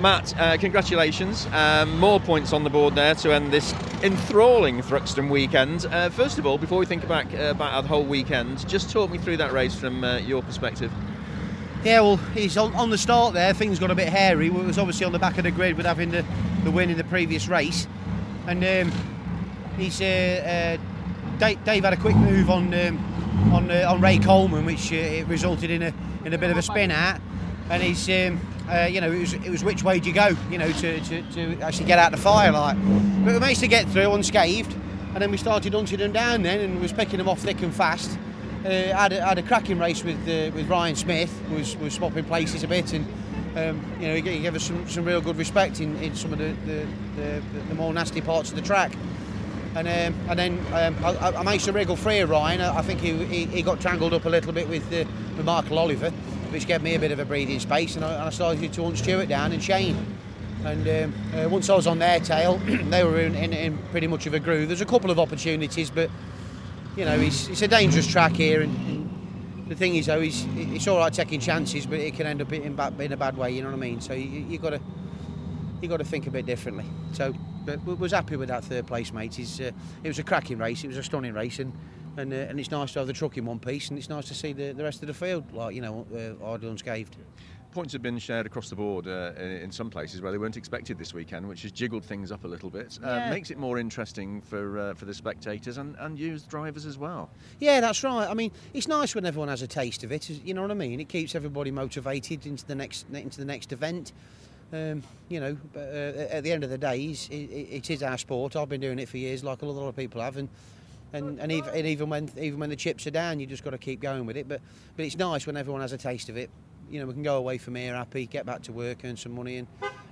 Matt, uh, congratulations. Um, more points on the board there to end this enthralling Thruxton weekend. Uh, first of all, before we think about, uh, about the whole weekend, just talk me through that race from uh, your perspective. Yeah, well, he's on, on, the start there. Things got a bit hairy. It was obviously on the back of the grid with having the, the win in the previous race. And um, he's uh, uh, Dave, Dave, had a quick move on um, on on Ray Coleman, which it resulted in a in a bit of a spin out. And he's um, uh, you know, it was it was which way do you go, you know, to, to, to actually get out the fire like. But we managed to get through unscathed, and then we started hunting them down then, and was picking them off thick and fast. Uh, had, a, had a cracking race with uh, with Ryan Smith, was was swapping places a bit, and um, you know he, gave us some, some real good respect in, in some of the the, the, the more nasty parts of the track. And, um, and then um, I, I, managed to wriggle free of Ryan. I, I think he, he, he, got tangled up a little bit with, uh, with Michael Oliver which gave me a bit of a breathing space, and I, and I started to hunt Stuart down and Shane. And um, uh, once I was on their tail, they were in, in, in, pretty much of a groove. There's a couple of opportunities, but you know, it's, it's a dangerous track here. And, and the thing is, though, he's, it's all right taking chances, but it can end up in, in a bad way. You know what I mean? So you, you got to you got to think a bit differently. So, but was happy with that third place, mate. Uh, it was a cracking race. It was a stunning race, and and, uh, and it's nice to have the truck in one piece, and it's nice to see the, the rest of the field, like you know, uh, unscathed. Points have been shared across the board uh, in some places where they weren't expected this weekend, which has jiggled things up a little bit. Uh, yeah. makes it more interesting for uh, for the spectators and, and you as drivers as well. Yeah, that's right. I mean, it's nice when everyone has a taste of it. You know what I mean? It keeps everybody motivated into the next into the next event. Um, you know, but, uh, at the end of the day, it, it is our sport. I've been doing it for years, like a lot of people have, and and, and, even, and even when even when the chips are down, you just got to keep going with it. But but it's nice when everyone has a taste of it. You know, we can go away from here happy, get back to work, earn some money, and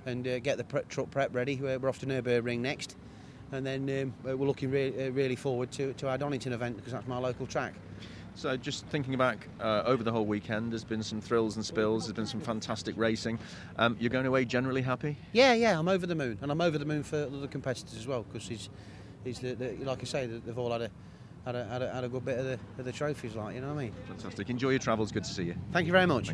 and uh, get the truck prep ready. We're, we're off to Nurburgring next, and then um, we're looking re- uh, really forward to, to our Donington event because that's my local track. So, just thinking back uh, over the whole weekend, there's been some thrills and spills. There's been some fantastic racing. Um, you're going away generally happy? Yeah, yeah. I'm over the moon, and I'm over the moon for the competitors as well because he's is that, like I say, they've all had a, had a, had a, had a good bit of the, of the trophies, like, you know what I mean? Fantastic. Enjoy your travels. Good to see you. Thank you very much.